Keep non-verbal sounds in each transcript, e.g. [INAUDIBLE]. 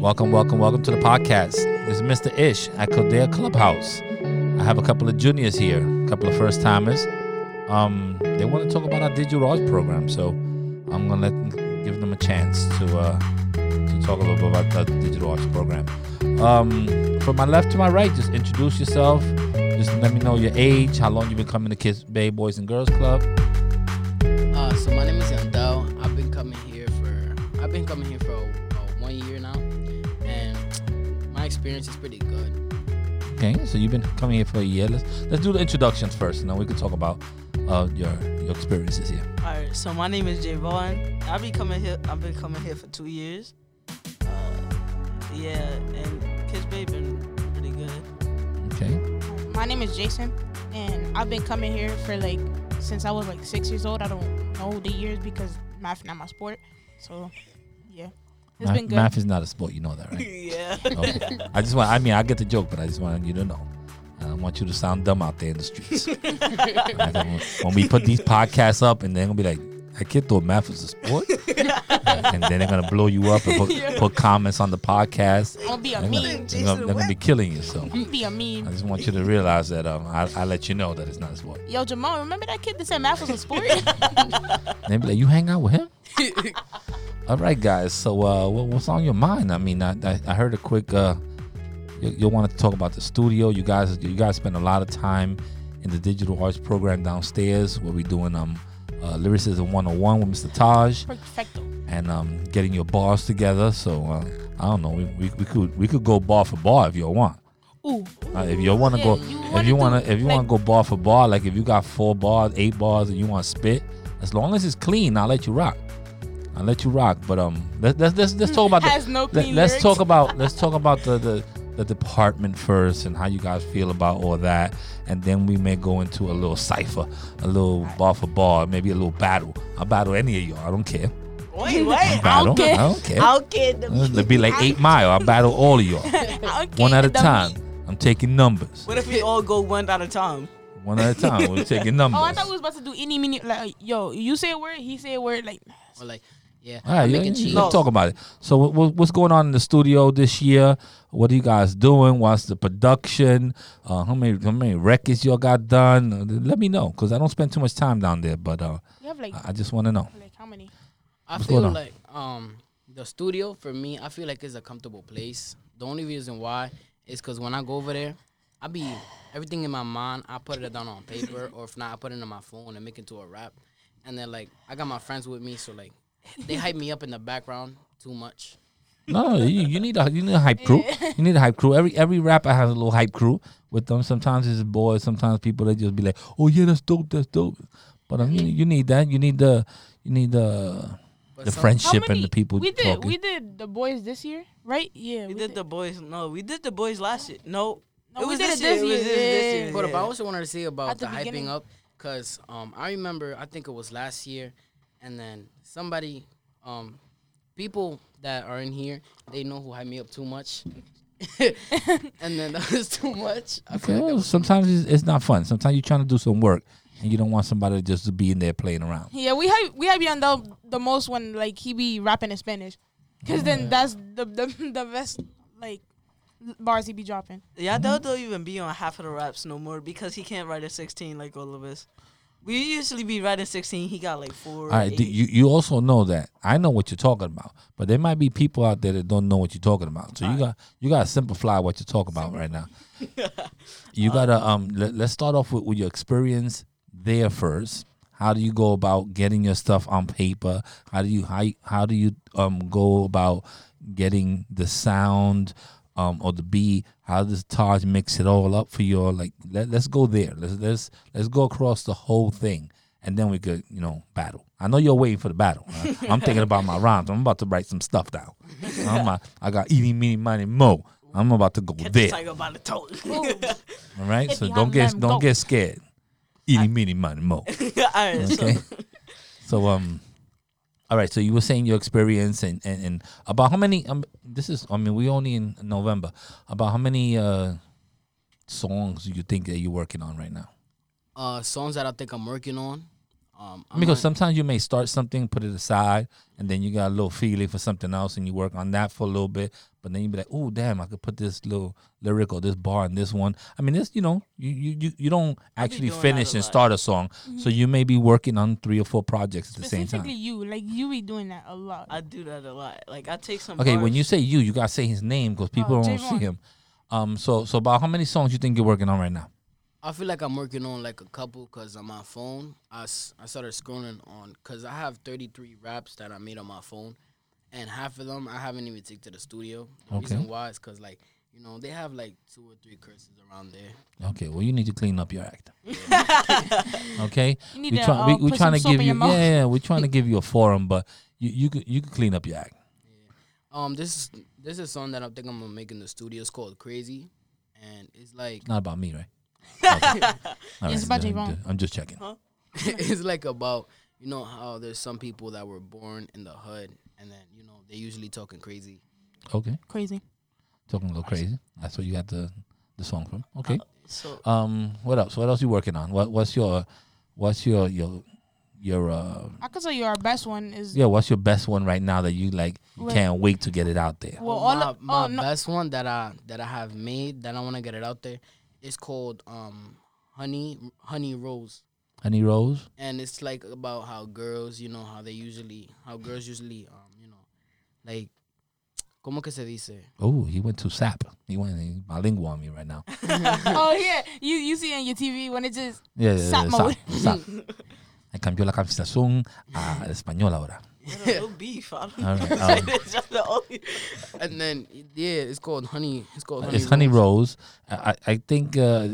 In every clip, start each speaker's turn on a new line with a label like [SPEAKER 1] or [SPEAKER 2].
[SPEAKER 1] Welcome, welcome, welcome to the podcast. This is Mr. Ish at Kildare Clubhouse. I have a couple of juniors here, a couple of first timers. Um, they want to talk about our digital arts program, so I'm gonna let them, give them a chance to uh, to talk a little bit about the digital arts program. Um, from my left to my right, just introduce yourself. Just let me know your age, how long you've been coming to Kips Bay Boys and Girls Club.
[SPEAKER 2] Uh, so my name is Yandel. I've been coming here for I've been coming here for experience is pretty good.
[SPEAKER 1] Okay, so you've been coming here for a year. Let's let's do the introductions first, and then we can talk about uh, your your experiences here.
[SPEAKER 3] All right, so my name is Javon. I've been coming here. I've been coming here for two years. Uh, yeah, and Kips Bay been pretty good.
[SPEAKER 1] Okay.
[SPEAKER 4] My name is Jason, and I've been coming here for like since I was like six years old. I don't know the years because math not my sport. So, yeah, it's
[SPEAKER 1] math,
[SPEAKER 4] been good.
[SPEAKER 1] math is not a sport, you know that, right? [LAUGHS]
[SPEAKER 3] yeah.
[SPEAKER 1] Okay. [LAUGHS] I just want. I mean, I get the joke, but I just want you to know. I don't want you to sound dumb out there in the streets. [LAUGHS] Like, when- when we put these podcasts up, and they're gonna be like, "That kid thought math was a sport," and then they're gonna blow you up and put, put comments on the podcast.
[SPEAKER 4] I'm gonna be a
[SPEAKER 1] They're gonna,
[SPEAKER 4] meme.
[SPEAKER 1] they're gonna- they're gonna be killing you. So
[SPEAKER 4] I'm gonna be a
[SPEAKER 1] I
[SPEAKER 4] meme.
[SPEAKER 1] I just want you to realize that um, I, I let you know that it's not a sport.
[SPEAKER 4] Yo, Jamal, remember that kid that said math was a sport?
[SPEAKER 1] They be like, "You hang out with him?" All right, guys. So, uh, what's on your mind? I mean, I, I, I heard a quick. Uh, you, you wanted to talk about the studio. You guys, you guys spend a lot of time in the digital arts program downstairs, where we doing um, uh, lyricism 101 with Mr. Taj,
[SPEAKER 4] Perfecto.
[SPEAKER 1] and um, getting your bars together. So, uh, I don't know. We, we, we could we could go bar for bar if you want.
[SPEAKER 4] Ooh.
[SPEAKER 1] Uh, if you want to
[SPEAKER 4] Yeah,
[SPEAKER 1] go,
[SPEAKER 4] you
[SPEAKER 1] if you want to, if you
[SPEAKER 4] like-
[SPEAKER 1] want to go bar for bar, like if you got four bars, eight bars, and you want to spit, as long as it's clean, I'll let you rock. I'll let you rock. But um, let's let's let's, let's talk about the,
[SPEAKER 4] Has no
[SPEAKER 1] let,
[SPEAKER 4] clean
[SPEAKER 1] us talk about let's talk about the, the the department first and how you guys feel about all that, and then we may go into a little cipher, a little bar for bar, maybe a little battle. I'll battle any of y'all. I don't care.
[SPEAKER 3] Wait, wait.
[SPEAKER 1] Battle.
[SPEAKER 4] care.
[SPEAKER 1] I don't care.
[SPEAKER 3] I'll get them.
[SPEAKER 1] It'll be like eight mile. I'll battle all of y'all, [LAUGHS]
[SPEAKER 4] I don't
[SPEAKER 1] one at a time.
[SPEAKER 4] meme.
[SPEAKER 1] I'm taking numbers.
[SPEAKER 3] What if we all go one at a time?
[SPEAKER 1] One at a time. We're taking numbers. [LAUGHS]
[SPEAKER 4] Oh, I thought we was about to do any minute. Like, yo, you say a word, he say a word. Like,
[SPEAKER 2] Or like, yeah,
[SPEAKER 1] All right,
[SPEAKER 2] I'm
[SPEAKER 1] yeah,
[SPEAKER 2] making
[SPEAKER 1] yeah,
[SPEAKER 2] cheese.
[SPEAKER 1] let's talk about it. So, what- what, what's going on in the studio this year? What are you guys doing? What's the production? Uh, how many how many records y'all got done? Uh, let me know because I don't spend too much time down there, but uh,
[SPEAKER 4] you have like,
[SPEAKER 1] I I just want to know.
[SPEAKER 4] like how many?
[SPEAKER 2] I
[SPEAKER 1] What's
[SPEAKER 2] feel
[SPEAKER 1] going on?
[SPEAKER 2] like um the studio for me, I feel like it's a comfortable place. The only reason why is because when I go over there, I be everything in my mind. I put it down on paper, or if not, I put it in my phone and make it into a rap. And then like I got my friends with me, so like they hype me up in the background too much.
[SPEAKER 1] No, you, you need a you need a hype crew. You need a hype crew. Every every rapper has a little hype crew with them. Sometimes it's boys. Sometimes people they just be like, "Oh yeah, that's dope. That's dope." But um, you, you need that. You need the you need the
[SPEAKER 2] But
[SPEAKER 1] the
[SPEAKER 2] some-
[SPEAKER 4] How
[SPEAKER 1] friendship and the people
[SPEAKER 4] We did.
[SPEAKER 1] talking.
[SPEAKER 4] We did the boys this year, right? Yeah.
[SPEAKER 3] We did the boys. No, we did the boys last year. No,
[SPEAKER 4] No,
[SPEAKER 3] it was this
[SPEAKER 4] it
[SPEAKER 3] year.
[SPEAKER 4] this
[SPEAKER 3] It was
[SPEAKER 4] year.
[SPEAKER 3] this, this
[SPEAKER 4] Yeah.
[SPEAKER 3] year.
[SPEAKER 2] But
[SPEAKER 3] yeah.
[SPEAKER 2] I also wanted to say about
[SPEAKER 4] At the
[SPEAKER 2] the, hyping up, cause um I remember I think it was last year, and then somebody um people that are in here they know who hype me up too much, [LAUGHS] and then that was too much. I
[SPEAKER 1] Okay,
[SPEAKER 2] feel like was
[SPEAKER 1] sometimes it's, it's not fun. Sometimes you're trying to do some work and you don't want somebody just to be in there playing around.
[SPEAKER 4] Yeah, we have we have on the the most when like he be rapping in Spanish, cause then that's the the the best like bars he be dropping.
[SPEAKER 3] Yeah,
[SPEAKER 1] Mm-hmm.
[SPEAKER 3] they'll don't even be on half of the raps no more because he can't write a 16 like all of us. We usually be writing 16. He got like four.
[SPEAKER 1] All right,
[SPEAKER 3] eight.
[SPEAKER 1] you you also know that I know what you're talking about, but there might be people out there that don't know what you're talking about. So you got you got to simplify what you're talking about right now. [LAUGHS] You gotta um. Let, let's start off with, with your experience there first. How do you go about getting your stuff on paper? How do you how how do you um go about getting the sound um or the B, How does Taj mix it all up for you? Like let, let's go there. Let's let's let's go across the whole thing, and then we could you know battle. I know you're waiting for the battle. huh? [LAUGHS] I'm thinking about my rhymes. I'm about to write some stuff down. I'm [LAUGHS] a, I got eating, meeny, money, mo. I'm about to go
[SPEAKER 3] Catch
[SPEAKER 1] there.
[SPEAKER 3] the tiger by the toe. [LAUGHS]
[SPEAKER 1] All right,
[SPEAKER 4] If
[SPEAKER 1] so don't get don't
[SPEAKER 4] go.
[SPEAKER 1] get scared. Eeny, meeny, money, mo.
[SPEAKER 3] all right,
[SPEAKER 1] Okay.
[SPEAKER 3] so
[SPEAKER 1] So um, all right. So you were saying your experience and and, and about how many um this is I mean we only in November about how many uh songs do you think that you're working on right now?
[SPEAKER 2] uh songs that I think I'm working on. Um, I'm
[SPEAKER 1] Because
[SPEAKER 2] not-
[SPEAKER 1] sometimes you may start something, put it aside, and then you got a little feeling for something else, and you work on that for a little bit. But then you be like, "Oh, damn! I could put this little lyric or this bar in this one." I mean, this you know, you you you, you don't actually finish and
[SPEAKER 3] lot.
[SPEAKER 1] start a song, so you may be working on three or four projects at the same time.
[SPEAKER 4] Specifically,
[SPEAKER 1] time.
[SPEAKER 4] you like you be doing that a lot.
[SPEAKER 3] I do that a lot. Like I take some.
[SPEAKER 1] Okay, when you say you, you gotta say his name because people
[SPEAKER 4] Oh,
[SPEAKER 1] don't see
[SPEAKER 4] Javon.
[SPEAKER 1] him. Um, so so about how many songs you think you're working on right now?
[SPEAKER 2] I feel like I'm working on like a couple because on my phone, I, I started scrolling on because I have 33 raps that I made on my phone, and half of them I haven't even taken to the studio. The
[SPEAKER 1] Okay.
[SPEAKER 2] reason why is because like you know they have like two or three curses around there.
[SPEAKER 1] Okay, well you need to clean up your act. [LAUGHS] okay,
[SPEAKER 4] You need
[SPEAKER 1] we
[SPEAKER 4] to
[SPEAKER 1] try, we,
[SPEAKER 4] uh,
[SPEAKER 1] trying to give you yeah, yeah we're trying [LAUGHS] to give you a forum, but you you could you could clean up your act.
[SPEAKER 2] Um, this is this is a song that I think I'm gonna make in the studio. It's called Crazy, and it's like
[SPEAKER 1] It's not about me, right? Okay. [LAUGHS] All
[SPEAKER 4] It's about
[SPEAKER 1] I'm
[SPEAKER 4] Javon.
[SPEAKER 1] just- I'm just checking. [LAUGHS]
[SPEAKER 2] it's like about you know how there's some people that were born in the hood, and then you know they usually talking crazy.
[SPEAKER 1] Okay,
[SPEAKER 4] Crazy.
[SPEAKER 1] talking a little crazy. That's where you got the the song from. Okay.
[SPEAKER 3] so
[SPEAKER 1] Um, what else? What else you working on? What what's your what's your your your uh
[SPEAKER 4] I could tell you our best one is
[SPEAKER 1] yeah? What's your best one right now that you like? You
[SPEAKER 4] Wait.
[SPEAKER 1] can't wait to get it out there.
[SPEAKER 4] well
[SPEAKER 2] Oh,
[SPEAKER 4] all
[SPEAKER 2] my,
[SPEAKER 4] of,
[SPEAKER 2] my
[SPEAKER 4] oh no
[SPEAKER 2] best one that I that I have made that I want to get it out there is called um honey honey rose
[SPEAKER 1] Honey Rose.
[SPEAKER 2] and it's like about how girls you know how they usually how girls usually um you know like como que se dice
[SPEAKER 1] Oh, he went to SAP. He went he bilingual on me right now. [LAUGHS]
[SPEAKER 4] oh yeah you you see on your TV when it just
[SPEAKER 1] Yeah, yeah,
[SPEAKER 4] SAP
[SPEAKER 1] yeah,
[SPEAKER 4] mode.
[SPEAKER 1] SAP. [LAUGHS] SAP. I cambió la conversación a español ahora.
[SPEAKER 3] no beef. I don't know.
[SPEAKER 1] right, [LAUGHS] um,
[SPEAKER 3] It's just the only-
[SPEAKER 2] and then yeah it's called honey it's called honey
[SPEAKER 1] it's Honey
[SPEAKER 2] rose.
[SPEAKER 1] Rose. I, I I think uh,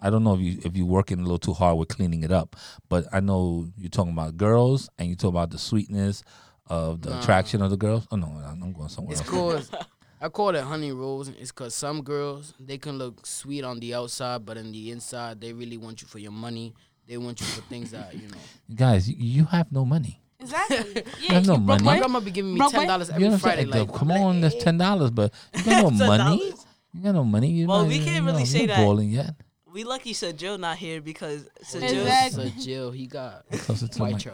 [SPEAKER 1] I don't know if you if you're working a little too hard with cleaning it up, but I know you're talking about girls and you talk about the sweetness of the
[SPEAKER 2] Nah.
[SPEAKER 1] attraction of the girls. Oh no, I'm going somewhere
[SPEAKER 2] It's
[SPEAKER 1] else.
[SPEAKER 2] called. [LAUGHS] I call it honey rose. It's cause some girls they can look sweet on the outside, but in the inside they really want you for your money. They want you for things that you know.
[SPEAKER 1] Guys, you, you have no money.
[SPEAKER 4] exactly [LAUGHS]
[SPEAKER 1] You have no
[SPEAKER 4] you
[SPEAKER 1] money.
[SPEAKER 2] My grandma be giving me ten
[SPEAKER 4] boy?
[SPEAKER 2] dollars
[SPEAKER 1] You
[SPEAKER 2] every
[SPEAKER 1] know
[SPEAKER 2] Friday. Like,
[SPEAKER 1] Come on, that's ten dollars, but you got no [LAUGHS] money. You got no money. You
[SPEAKER 3] Well,
[SPEAKER 1] not-
[SPEAKER 3] we can't
[SPEAKER 1] know,
[SPEAKER 3] really
[SPEAKER 1] you
[SPEAKER 3] say that.
[SPEAKER 1] balling yet.
[SPEAKER 3] We lucky Sajil not here because Sajil.
[SPEAKER 4] Exactly.
[SPEAKER 2] So Jill, he got
[SPEAKER 1] Closer to the
[SPEAKER 2] white. Joe.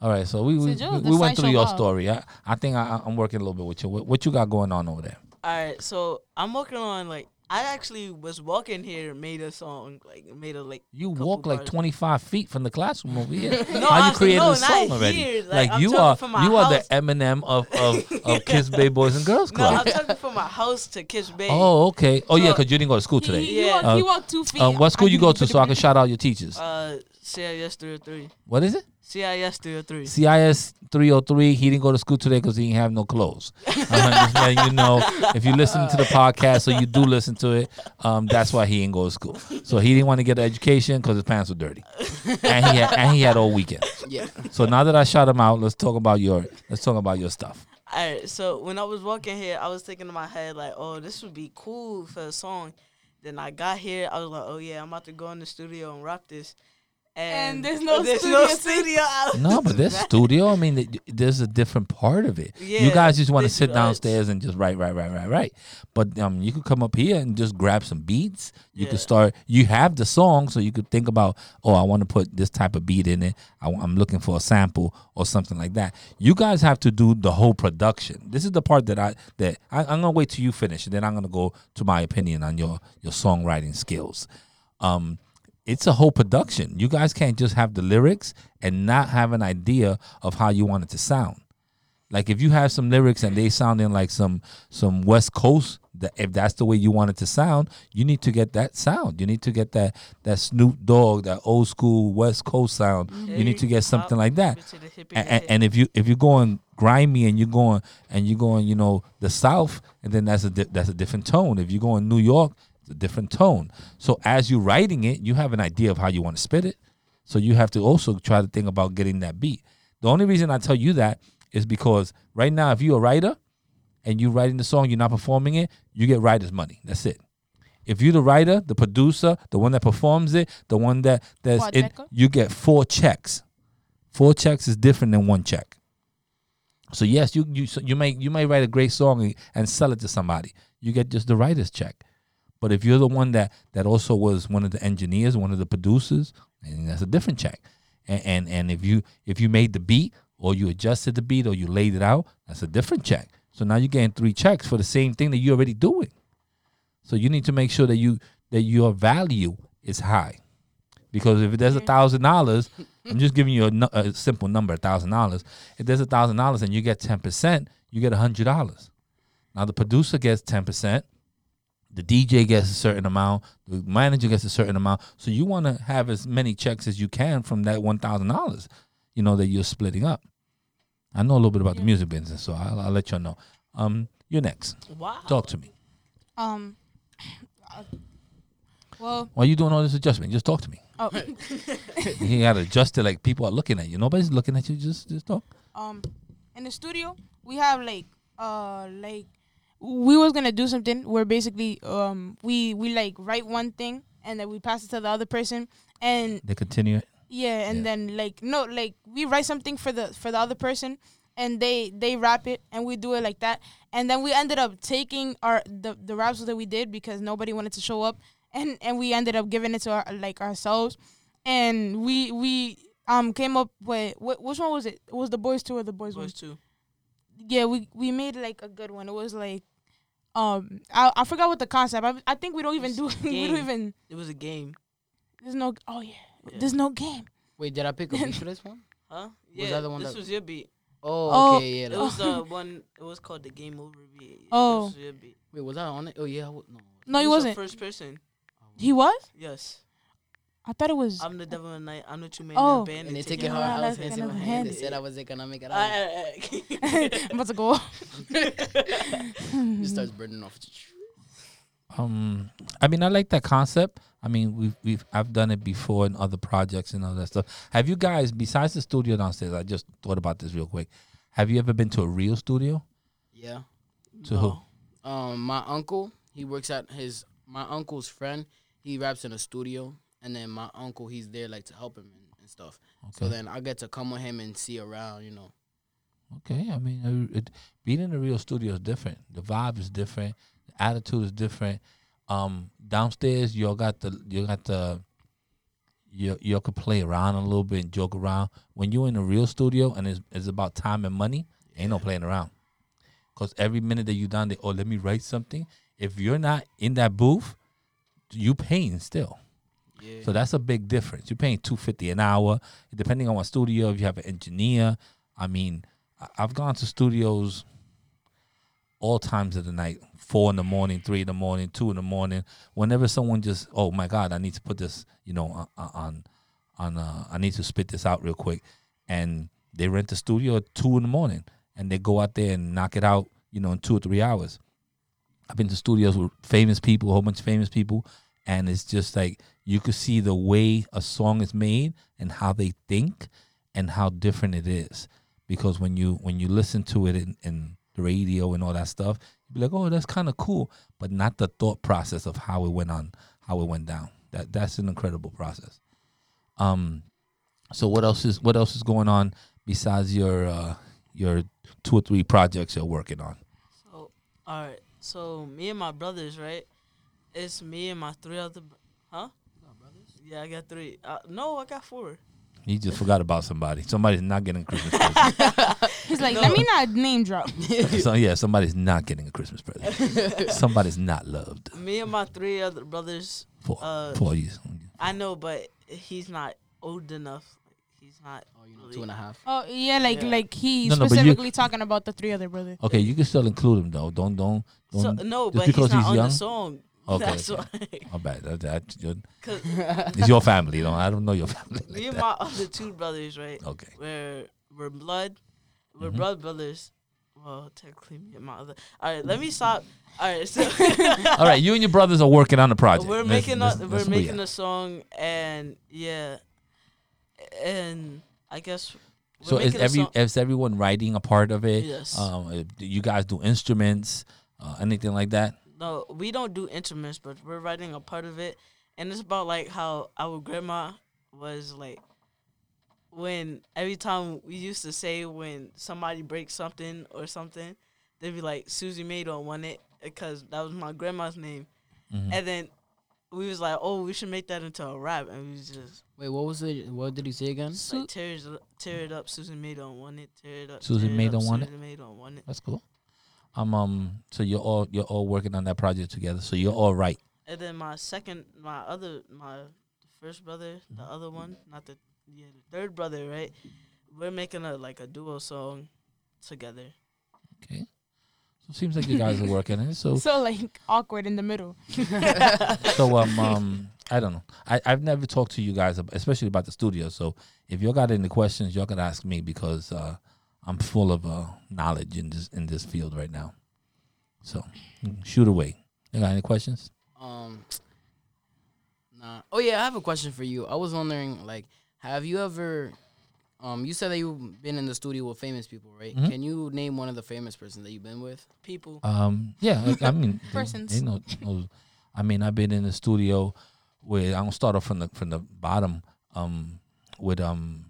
[SPEAKER 1] All right, so we we,
[SPEAKER 4] Joe,
[SPEAKER 1] we, we went through your
[SPEAKER 4] Bob.
[SPEAKER 1] story. I, I think I, I'm working a little bit with you. What, what you got going on over there?
[SPEAKER 3] All right, so I'm working on like I actually was walking here, made a song, like made a like.
[SPEAKER 1] You walk like 25 feet from the classroom over here. [LAUGHS]
[SPEAKER 3] No,
[SPEAKER 1] How you
[SPEAKER 3] I'm-
[SPEAKER 1] created
[SPEAKER 3] no,
[SPEAKER 1] a song
[SPEAKER 3] not
[SPEAKER 1] already?
[SPEAKER 3] here.
[SPEAKER 1] Like,
[SPEAKER 3] Like,
[SPEAKER 1] you are
[SPEAKER 3] from my
[SPEAKER 1] you are the
[SPEAKER 3] house.
[SPEAKER 1] Eminem of of, [LAUGHS] of Kips Bay Boys and Girls Club.
[SPEAKER 3] No, I'm talking from my house to Kips Bay.
[SPEAKER 1] oh, okay. Oh yeah, because you didn't go to school today.
[SPEAKER 4] he,
[SPEAKER 3] Yeah.
[SPEAKER 4] walked, he
[SPEAKER 1] Uh,
[SPEAKER 4] walked two feet.
[SPEAKER 1] Um, what school
[SPEAKER 4] I
[SPEAKER 1] you go to so I can shout out your teachers?
[SPEAKER 3] Uh, CIS 303.
[SPEAKER 1] What is it?
[SPEAKER 3] CIS 303.
[SPEAKER 1] CIS 303. He didn't go to school today because he didn't have no clothes. I'm just letting you know. If you listen to the podcast or you do listen to it, um, that's why he didn't go to school. So he didn't want to get an education because his pants were dirty, and he had, and he had all weekend.
[SPEAKER 2] Yeah.
[SPEAKER 1] So now that I shot him out, let's talk about your let's talk about your stuff.
[SPEAKER 3] All right, so when I was walking here, I was thinking in my head like, oh, this would be cool for a song. Then I got here, I was like, oh yeah, I'm about to go in the studio and rap this.
[SPEAKER 4] And there's [LAUGHS] no
[SPEAKER 3] there's
[SPEAKER 4] studio
[SPEAKER 3] no studio. I was
[SPEAKER 1] No, but this [LAUGHS] studio, I mean, there's a different part of it. you guys just want to sit
[SPEAKER 3] was-
[SPEAKER 1] downstairs and just write, write, write, write, write. But um, you could come up here and just grab some beats. You
[SPEAKER 3] Yeah.
[SPEAKER 1] could start. You have the song, so you could think about, oh, I want to put this type of beat in it. I, am looking for a sample or something like that. You guys have to do the whole production. This is the part that I that I, I'm gonna wait till you finish, and then I'm gonna go to my opinion on your your songwriting skills. Um, it's a whole production. You guys can't just have the lyrics and not have an idea of how you want it to sound. Like if you have some lyrics and they sounding like some some West Coast, that if that's the way you want it to sound, you need to get that sound. You need to get that that Snoop Dogg, that old school West Coast sound. Mm-hmm. You need to get something like that.
[SPEAKER 3] To the hippie
[SPEAKER 1] And, and if you if you're going grimy and you're going and you're going, you know, the South, and then that's a di- that's a different tone. If you're going New York, a different tone. So as you're writing it, you have an idea of how you want to spit it. So you have to also try to think about getting that beat. The only reason I tell you that is because right now, if you're a writer and you're writing the song, you're not performing it, you get writer's money. That's it. If you're the writer, the producer, the one that performs it, the one that that's it, you get four checks. Four checks is different than one check. So yes, you you you may you may write a great song and sell it to somebody. You get just the writer's check. But if you're the one that that also was one of the engineers, one of the producers, and that's a different check. and, and and if you if you made the beat or you adjusted the beat or you laid it out, that's a different check. So now you're getting three checks for the same thing that you're already doing. So you need to make sure that you that your value is high, because if there's a thousand dollars, I'm just giving you a, a simple number, a thousand dollars. If there's a thousand dollars and you get ten percent, you get a hundred dollars. Now the producer gets ten percent, the DJ gets a certain amount, the manager gets a certain amount. So you want to have as many checks as you can from that one thousand dollars, you know that you're splitting up. I know a little bit about the music business, so I'll, I'll let you know. Um, you're next.
[SPEAKER 3] Wow.
[SPEAKER 1] Talk to me.
[SPEAKER 4] Um. uh, [COUGHS] well,
[SPEAKER 1] Why are you doing all this adjustment? Just talk to me.
[SPEAKER 4] oh, [LAUGHS]
[SPEAKER 1] You gotta adjust it like people are looking at you. Nobody's looking at you. Just just talk.
[SPEAKER 4] um, in the studio we have like uh like we was gonna do something where basically um we we like write one thing and then we pass it to the other person and
[SPEAKER 1] They continue it.
[SPEAKER 4] Yeah, and
[SPEAKER 1] Yeah.
[SPEAKER 4] then like no, like we write something for the for the other person, and they they rap it, and we do it like that, and then we ended up taking our the the raps that we did because nobody wanted to show up, and and we ended up giving it to our like ourselves, and we we um came up with wh- which one was it? It was the boys two or the boys,
[SPEAKER 3] Boys
[SPEAKER 4] one?
[SPEAKER 3] too.
[SPEAKER 4] Yeah, we we made like a good one. It was like. Um, I, I forgot what the concept. I, I think we don't even do. [LAUGHS] We don't even.
[SPEAKER 3] It was a game.
[SPEAKER 4] There's no. Oh yeah.
[SPEAKER 3] Yeah.
[SPEAKER 4] There's no game.
[SPEAKER 2] Wait, did I pick a beat for [LAUGHS] this one?
[SPEAKER 3] Huh?
[SPEAKER 2] Was
[SPEAKER 3] Yeah.
[SPEAKER 2] that the one
[SPEAKER 3] this
[SPEAKER 2] that-
[SPEAKER 3] was your beat.
[SPEAKER 2] Oh,
[SPEAKER 4] Oh.
[SPEAKER 2] okay, yeah.
[SPEAKER 3] It
[SPEAKER 2] that-
[SPEAKER 3] was the [LAUGHS] one. It was called the Game Over beat.
[SPEAKER 4] Oh.
[SPEAKER 3] This was your beat.
[SPEAKER 2] Wait, was I on it? Oh yeah, no.
[SPEAKER 4] No, he
[SPEAKER 3] This was
[SPEAKER 4] wasn't.
[SPEAKER 3] the First person.
[SPEAKER 4] He was.
[SPEAKER 3] Yes.
[SPEAKER 4] I thought it was.
[SPEAKER 3] I'm the devil and night. I'm the two man
[SPEAKER 4] Oh.
[SPEAKER 3] band.
[SPEAKER 2] And they
[SPEAKER 3] take
[SPEAKER 2] take it
[SPEAKER 3] it
[SPEAKER 2] hard.
[SPEAKER 4] hard,
[SPEAKER 2] I was
[SPEAKER 4] that's
[SPEAKER 2] dancing
[SPEAKER 4] kind
[SPEAKER 2] with
[SPEAKER 4] of
[SPEAKER 2] my hand. They said I was economic.
[SPEAKER 3] I-
[SPEAKER 2] I
[SPEAKER 3] I- [LAUGHS] [LAUGHS]
[SPEAKER 4] I'm about to go.
[SPEAKER 2] It starts burning off.
[SPEAKER 1] Um, I mean, I like that concept. I mean, we've we've I've done it before in other projects and all that stuff. Have you guys, besides the studio downstairs? I just thought about this real quick. Have you ever been to a real studio?
[SPEAKER 2] Yeah.
[SPEAKER 1] To who?
[SPEAKER 2] Um, my uncle, he works at his my uncle's friend. He raps in a studio, and then my uncle, he's there like to help him and, and stuff. So then I get to come with him and see around. You know.
[SPEAKER 1] Okay, I mean, uh, it, being in a real studio is different. The vibe is different. The attitude is different. Um, downstairs, you all got the you got the you you could play around a little bit and joke around. When you're in a real studio and it's, it's about time and money, ain't no playing around. Cause every minute that you down there, oh, let me write something. If you're not in that booth, you paying still. So that's a big difference. You're paying two fifty an hour, depending on what studio. If you have an engineer, I mean, I've gone to studios all times of the night, four in the morning, three in the morning, two in the morning. Whenever someone just, oh my God, I need to put this, you know, on- on, on, uh, I need to spit this out real quick, and they rent the studio at two in the morning, and they go out there and knock it out, you know, in two or three hours. I've been to studios with famous people, a whole bunch of famous people, and it's just like you could see the way a song is made and how they think and how different it is. Because when you when you listen to it in, in the radio and all that stuff, you'd be like, oh, that's kind of cool, but not the thought process of how it went on, how it went down. That that's an incredible process. Um, so what else is what else is going on besides your uh, your two or three projects you're working on?
[SPEAKER 3] So, all right. So me and my brothers, right? It's me and my three other, br- huh? Yeah, I got three. Uh, no, I got four.
[SPEAKER 1] You just forgot about somebody. Somebody's not getting a Christmas present. [LAUGHS]
[SPEAKER 4] He's like,
[SPEAKER 3] No.
[SPEAKER 4] let me not name drop. [LAUGHS]
[SPEAKER 1] so yeah, somebody's not getting a Christmas present. [LAUGHS] somebody's not loved
[SPEAKER 3] Me and my three other brothers.
[SPEAKER 1] for
[SPEAKER 3] Uh,
[SPEAKER 1] for you.
[SPEAKER 3] I know, but he's not old enough. He's not.
[SPEAKER 2] Oh, you know,
[SPEAKER 3] really-
[SPEAKER 2] two and a half.
[SPEAKER 4] Oh yeah, like
[SPEAKER 3] Yeah.
[SPEAKER 4] like he
[SPEAKER 1] No, no, but you-
[SPEAKER 4] specifically talking about the three other brothers.
[SPEAKER 1] Okay, you can still include him though. Don't don't
[SPEAKER 3] So,
[SPEAKER 1] don't.
[SPEAKER 3] no,
[SPEAKER 1] just
[SPEAKER 3] but
[SPEAKER 1] because
[SPEAKER 3] he's not
[SPEAKER 1] he's
[SPEAKER 3] on
[SPEAKER 1] young?
[SPEAKER 3] the song.
[SPEAKER 1] Okay,
[SPEAKER 3] That's
[SPEAKER 1] okay.
[SPEAKER 3] why.
[SPEAKER 1] My bad. That, that, [LAUGHS] it's your family. Don't I don't know your family. Like
[SPEAKER 3] me and
[SPEAKER 1] that.
[SPEAKER 3] my other two brothers, right?
[SPEAKER 1] Okay.
[SPEAKER 3] We're we're blood. We're
[SPEAKER 1] Mhm.
[SPEAKER 3] blood brothers. Well, technically, me and my other. All right, let me stop. All right, so [LAUGHS]
[SPEAKER 1] All right, you and your brothers are working on the project.
[SPEAKER 3] we're making
[SPEAKER 1] let's-
[SPEAKER 3] a
[SPEAKER 1] let's
[SPEAKER 3] we're
[SPEAKER 1] we
[SPEAKER 3] making
[SPEAKER 1] at.
[SPEAKER 3] a song, and yeah, and I guess. We're
[SPEAKER 1] So is every is everyone writing a part of it?
[SPEAKER 3] Yes.
[SPEAKER 1] Um, uh, do you guys do instruments, uh, anything like that?
[SPEAKER 3] No, we don't do instruments, but we're writing a part of it, and it's about like how our grandma was like when every time we used to say when somebody breaks something or something, they'd be like Susie May don't want it because that was my grandma's name,
[SPEAKER 1] Mhm.
[SPEAKER 3] and then we was like, oh, we should make that into a rap, and we was just
[SPEAKER 2] Wait, what was it? What did he say again?
[SPEAKER 3] Like tear it, tear it up. Susan May don't want it. Tear it up.
[SPEAKER 1] Susan May don't want it?
[SPEAKER 3] Susan May don't want it.
[SPEAKER 1] That's cool. Um, um. So you're all you're all working on that project together. So you're all right.
[SPEAKER 3] And then my second, my other, my first brother, the
[SPEAKER 1] Mm-hmm.
[SPEAKER 3] other one, not the yeah, the third brother, right? We're making a like a duo song together.
[SPEAKER 1] Okay. So it seems like you guys are [LAUGHS] working it. So
[SPEAKER 4] So like awkward in the middle. [LAUGHS]
[SPEAKER 1] so um um I don't know. I I've never talked to you guys, ab- especially about the studio. So if y'all got any questions, y'all can ask me because uh, I'm full of uh, knowledge in this in this field right now. So shoot away. You got any questions?
[SPEAKER 2] Um. Nah. Oh yeah, I have a question for you. I was wondering, like, have you ever, um, you said that you've been in the studio with famous people, right?
[SPEAKER 1] Mhm.
[SPEAKER 2] Can you name one of the famous persons that you've been with?
[SPEAKER 3] People.
[SPEAKER 1] Um, yeah, like, I mean, [LAUGHS] they-
[SPEAKER 4] Persons.
[SPEAKER 1] They, know, know- I mean, I've been in the studio with. I'm gonna start off from the from the bottom. Um, with um,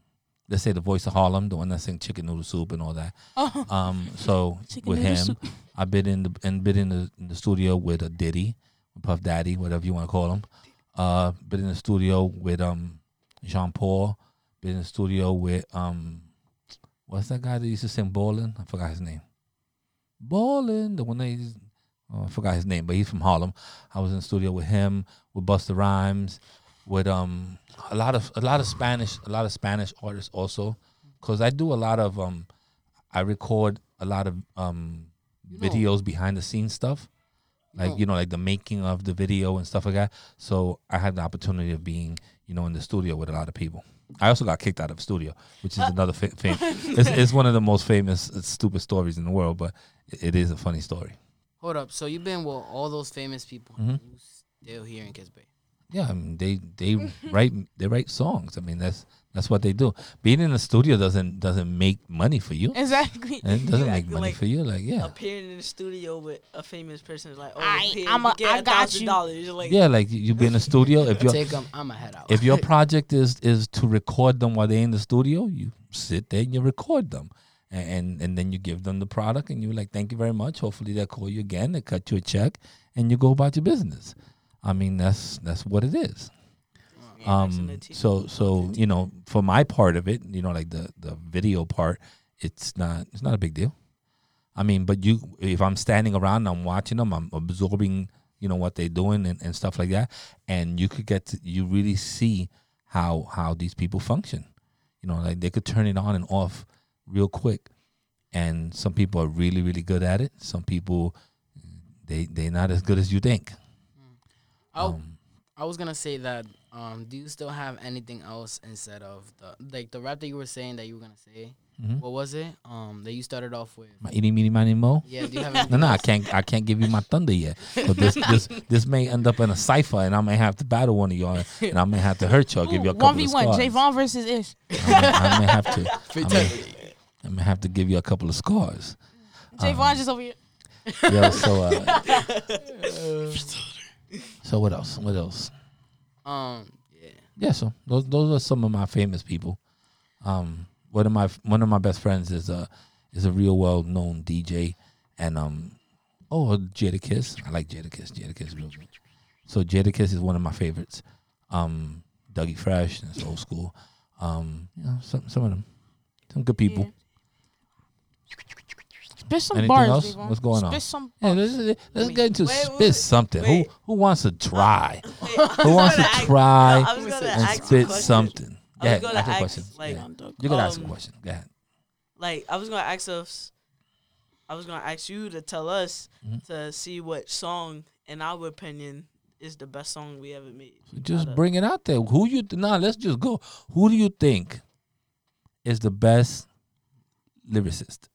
[SPEAKER 1] let's say the voice of Harlem, the one that sing Chicken Noodle Soup and all that.
[SPEAKER 4] Oh,
[SPEAKER 1] Um, so [LAUGHS]
[SPEAKER 4] Chicken
[SPEAKER 1] with him,
[SPEAKER 4] soup.
[SPEAKER 1] I've been in the and been in the in the studio with a Diddy, Puff Daddy, whatever you want to call him. Uh, been in the studio with um, Sean Paul. Been in the studio with um, what's that guy that used to sing Ballin'? I forgot his name. Ballin', the one that he's, oh, I forgot his name, but he's from Harlem. I was in the studio with him, with Busta Rhymes, with um a lot of a lot of Spanish a lot of Spanish artists also, because I do a lot of um I record a lot of um
[SPEAKER 2] know-
[SPEAKER 1] videos behind the scenes stuff, like
[SPEAKER 2] know-
[SPEAKER 1] you know like the making of the video and stuff like that. So I had the opportunity of being you know in the studio with a lot of people. I also got kicked out of the studio, which is another fa- fam- [LAUGHS] it's, it's one of the most famous uh, stupid stories in the world, but it, it is a funny story.
[SPEAKER 2] Hold up. So you've been with all those famous people.
[SPEAKER 1] Mhm.
[SPEAKER 2] You still here in Kips Bay.
[SPEAKER 1] Yeah, I mean they they [LAUGHS] write they write songs. I mean that's that's what they do. Being in the studio doesn't doesn't make money for you.
[SPEAKER 4] exactly.
[SPEAKER 1] And it doesn't
[SPEAKER 3] You
[SPEAKER 1] make money
[SPEAKER 3] like
[SPEAKER 1] for you. Like yeah,
[SPEAKER 3] Appearing in the studio with a famous person is like, oh,
[SPEAKER 4] I-
[SPEAKER 3] here,
[SPEAKER 4] I'm a-
[SPEAKER 3] get
[SPEAKER 4] I
[SPEAKER 3] a
[SPEAKER 4] got you.
[SPEAKER 3] dollars. Like,
[SPEAKER 1] yeah. Like you be in the studio if [LAUGHS] you
[SPEAKER 2] Take them. I'ma head out.
[SPEAKER 1] if your [LAUGHS] project is is to record them while they're in the studio, you sit there and you record them, and and, and then you give them the product, and you're like, thank you very much. Hopefully they'll call you again, they cut you a check, and you go about your business. I mean that's that's what it is.
[SPEAKER 3] Yeah, next on the
[SPEAKER 1] Um, so so you know, for my part of it, you know, like the the video part, it's not it's not a big deal. I mean, but you if I'm standing around, I'm watching them, I'm absorbing, you know, what they're doing and, and stuff like that, and you could get to you really see how how these people function. You know, like they could turn it on and off real quick, and some people are really really good at it. Some people they they're not as good as you think.
[SPEAKER 2] Oh,
[SPEAKER 1] Um,
[SPEAKER 2] I was gonna say that. Um, do you still have anything else instead of the like the rap that you were saying that you were gonna say?
[SPEAKER 1] mhm.
[SPEAKER 2] What was it? Um, that you started off with.
[SPEAKER 1] My itty meeny miny mo.
[SPEAKER 2] Yeah. Do you have? [LAUGHS]
[SPEAKER 1] No, no, I can't. I can't give you my thunder yet. But this, [LAUGHS] this, this may end up in a cipher, and I may have to battle one of y'all, and I may have to hurt y'all. Give you a couple
[SPEAKER 4] One v
[SPEAKER 1] of
[SPEAKER 4] one.
[SPEAKER 1] scars.
[SPEAKER 4] Javon versus Ish.
[SPEAKER 1] I may, I may have to. [LAUGHS] I may, I may have to give you a couple of scars.
[SPEAKER 4] Javon just over here.
[SPEAKER 1] Yeah. So, uh, so what else? What else?
[SPEAKER 2] Um. Yeah.
[SPEAKER 1] Yeah. So those, those are some of my famous people. Um, one of my one of my best friends is a is a real well known DJ, and um, oh Jadakiss. I like Jadakiss. Jadakiss. real good. So Jadakiss is one of my favorites. Um, Dougie Fresh, and it's old school. Um, you know, some some of them, some good people.
[SPEAKER 4] Yeah. Spit some
[SPEAKER 1] Anything
[SPEAKER 4] bars,
[SPEAKER 1] else?
[SPEAKER 4] Javon.
[SPEAKER 1] What's going on?
[SPEAKER 4] Spit some.
[SPEAKER 1] Yeah, let's, let's get into
[SPEAKER 3] Wait,
[SPEAKER 1] spit
[SPEAKER 3] wait,
[SPEAKER 1] something.
[SPEAKER 3] wait.
[SPEAKER 1] Who who wants to try? [LAUGHS]
[SPEAKER 3] Wait,
[SPEAKER 1] Who wants to
[SPEAKER 3] ask-
[SPEAKER 1] try
[SPEAKER 3] I was gonna
[SPEAKER 2] and
[SPEAKER 3] ask
[SPEAKER 1] and
[SPEAKER 3] a
[SPEAKER 1] spit
[SPEAKER 3] question.
[SPEAKER 1] something?
[SPEAKER 3] I
[SPEAKER 1] Go
[SPEAKER 3] was
[SPEAKER 1] ahead,
[SPEAKER 3] gonna
[SPEAKER 1] ask a
[SPEAKER 3] ask,
[SPEAKER 1] question.
[SPEAKER 3] like,
[SPEAKER 1] Yeah. You can ask a
[SPEAKER 3] um,
[SPEAKER 1] question. Go ahead.
[SPEAKER 3] like I was gonna ask us, I was gonna ask you to tell us
[SPEAKER 1] Mhm.
[SPEAKER 3] to see what song, in our opinion, is the best song we ever made.
[SPEAKER 1] Just
[SPEAKER 3] Outta-
[SPEAKER 1] bring it out there. Who you? Nah, let's just go. Who do you think is the best lyricist?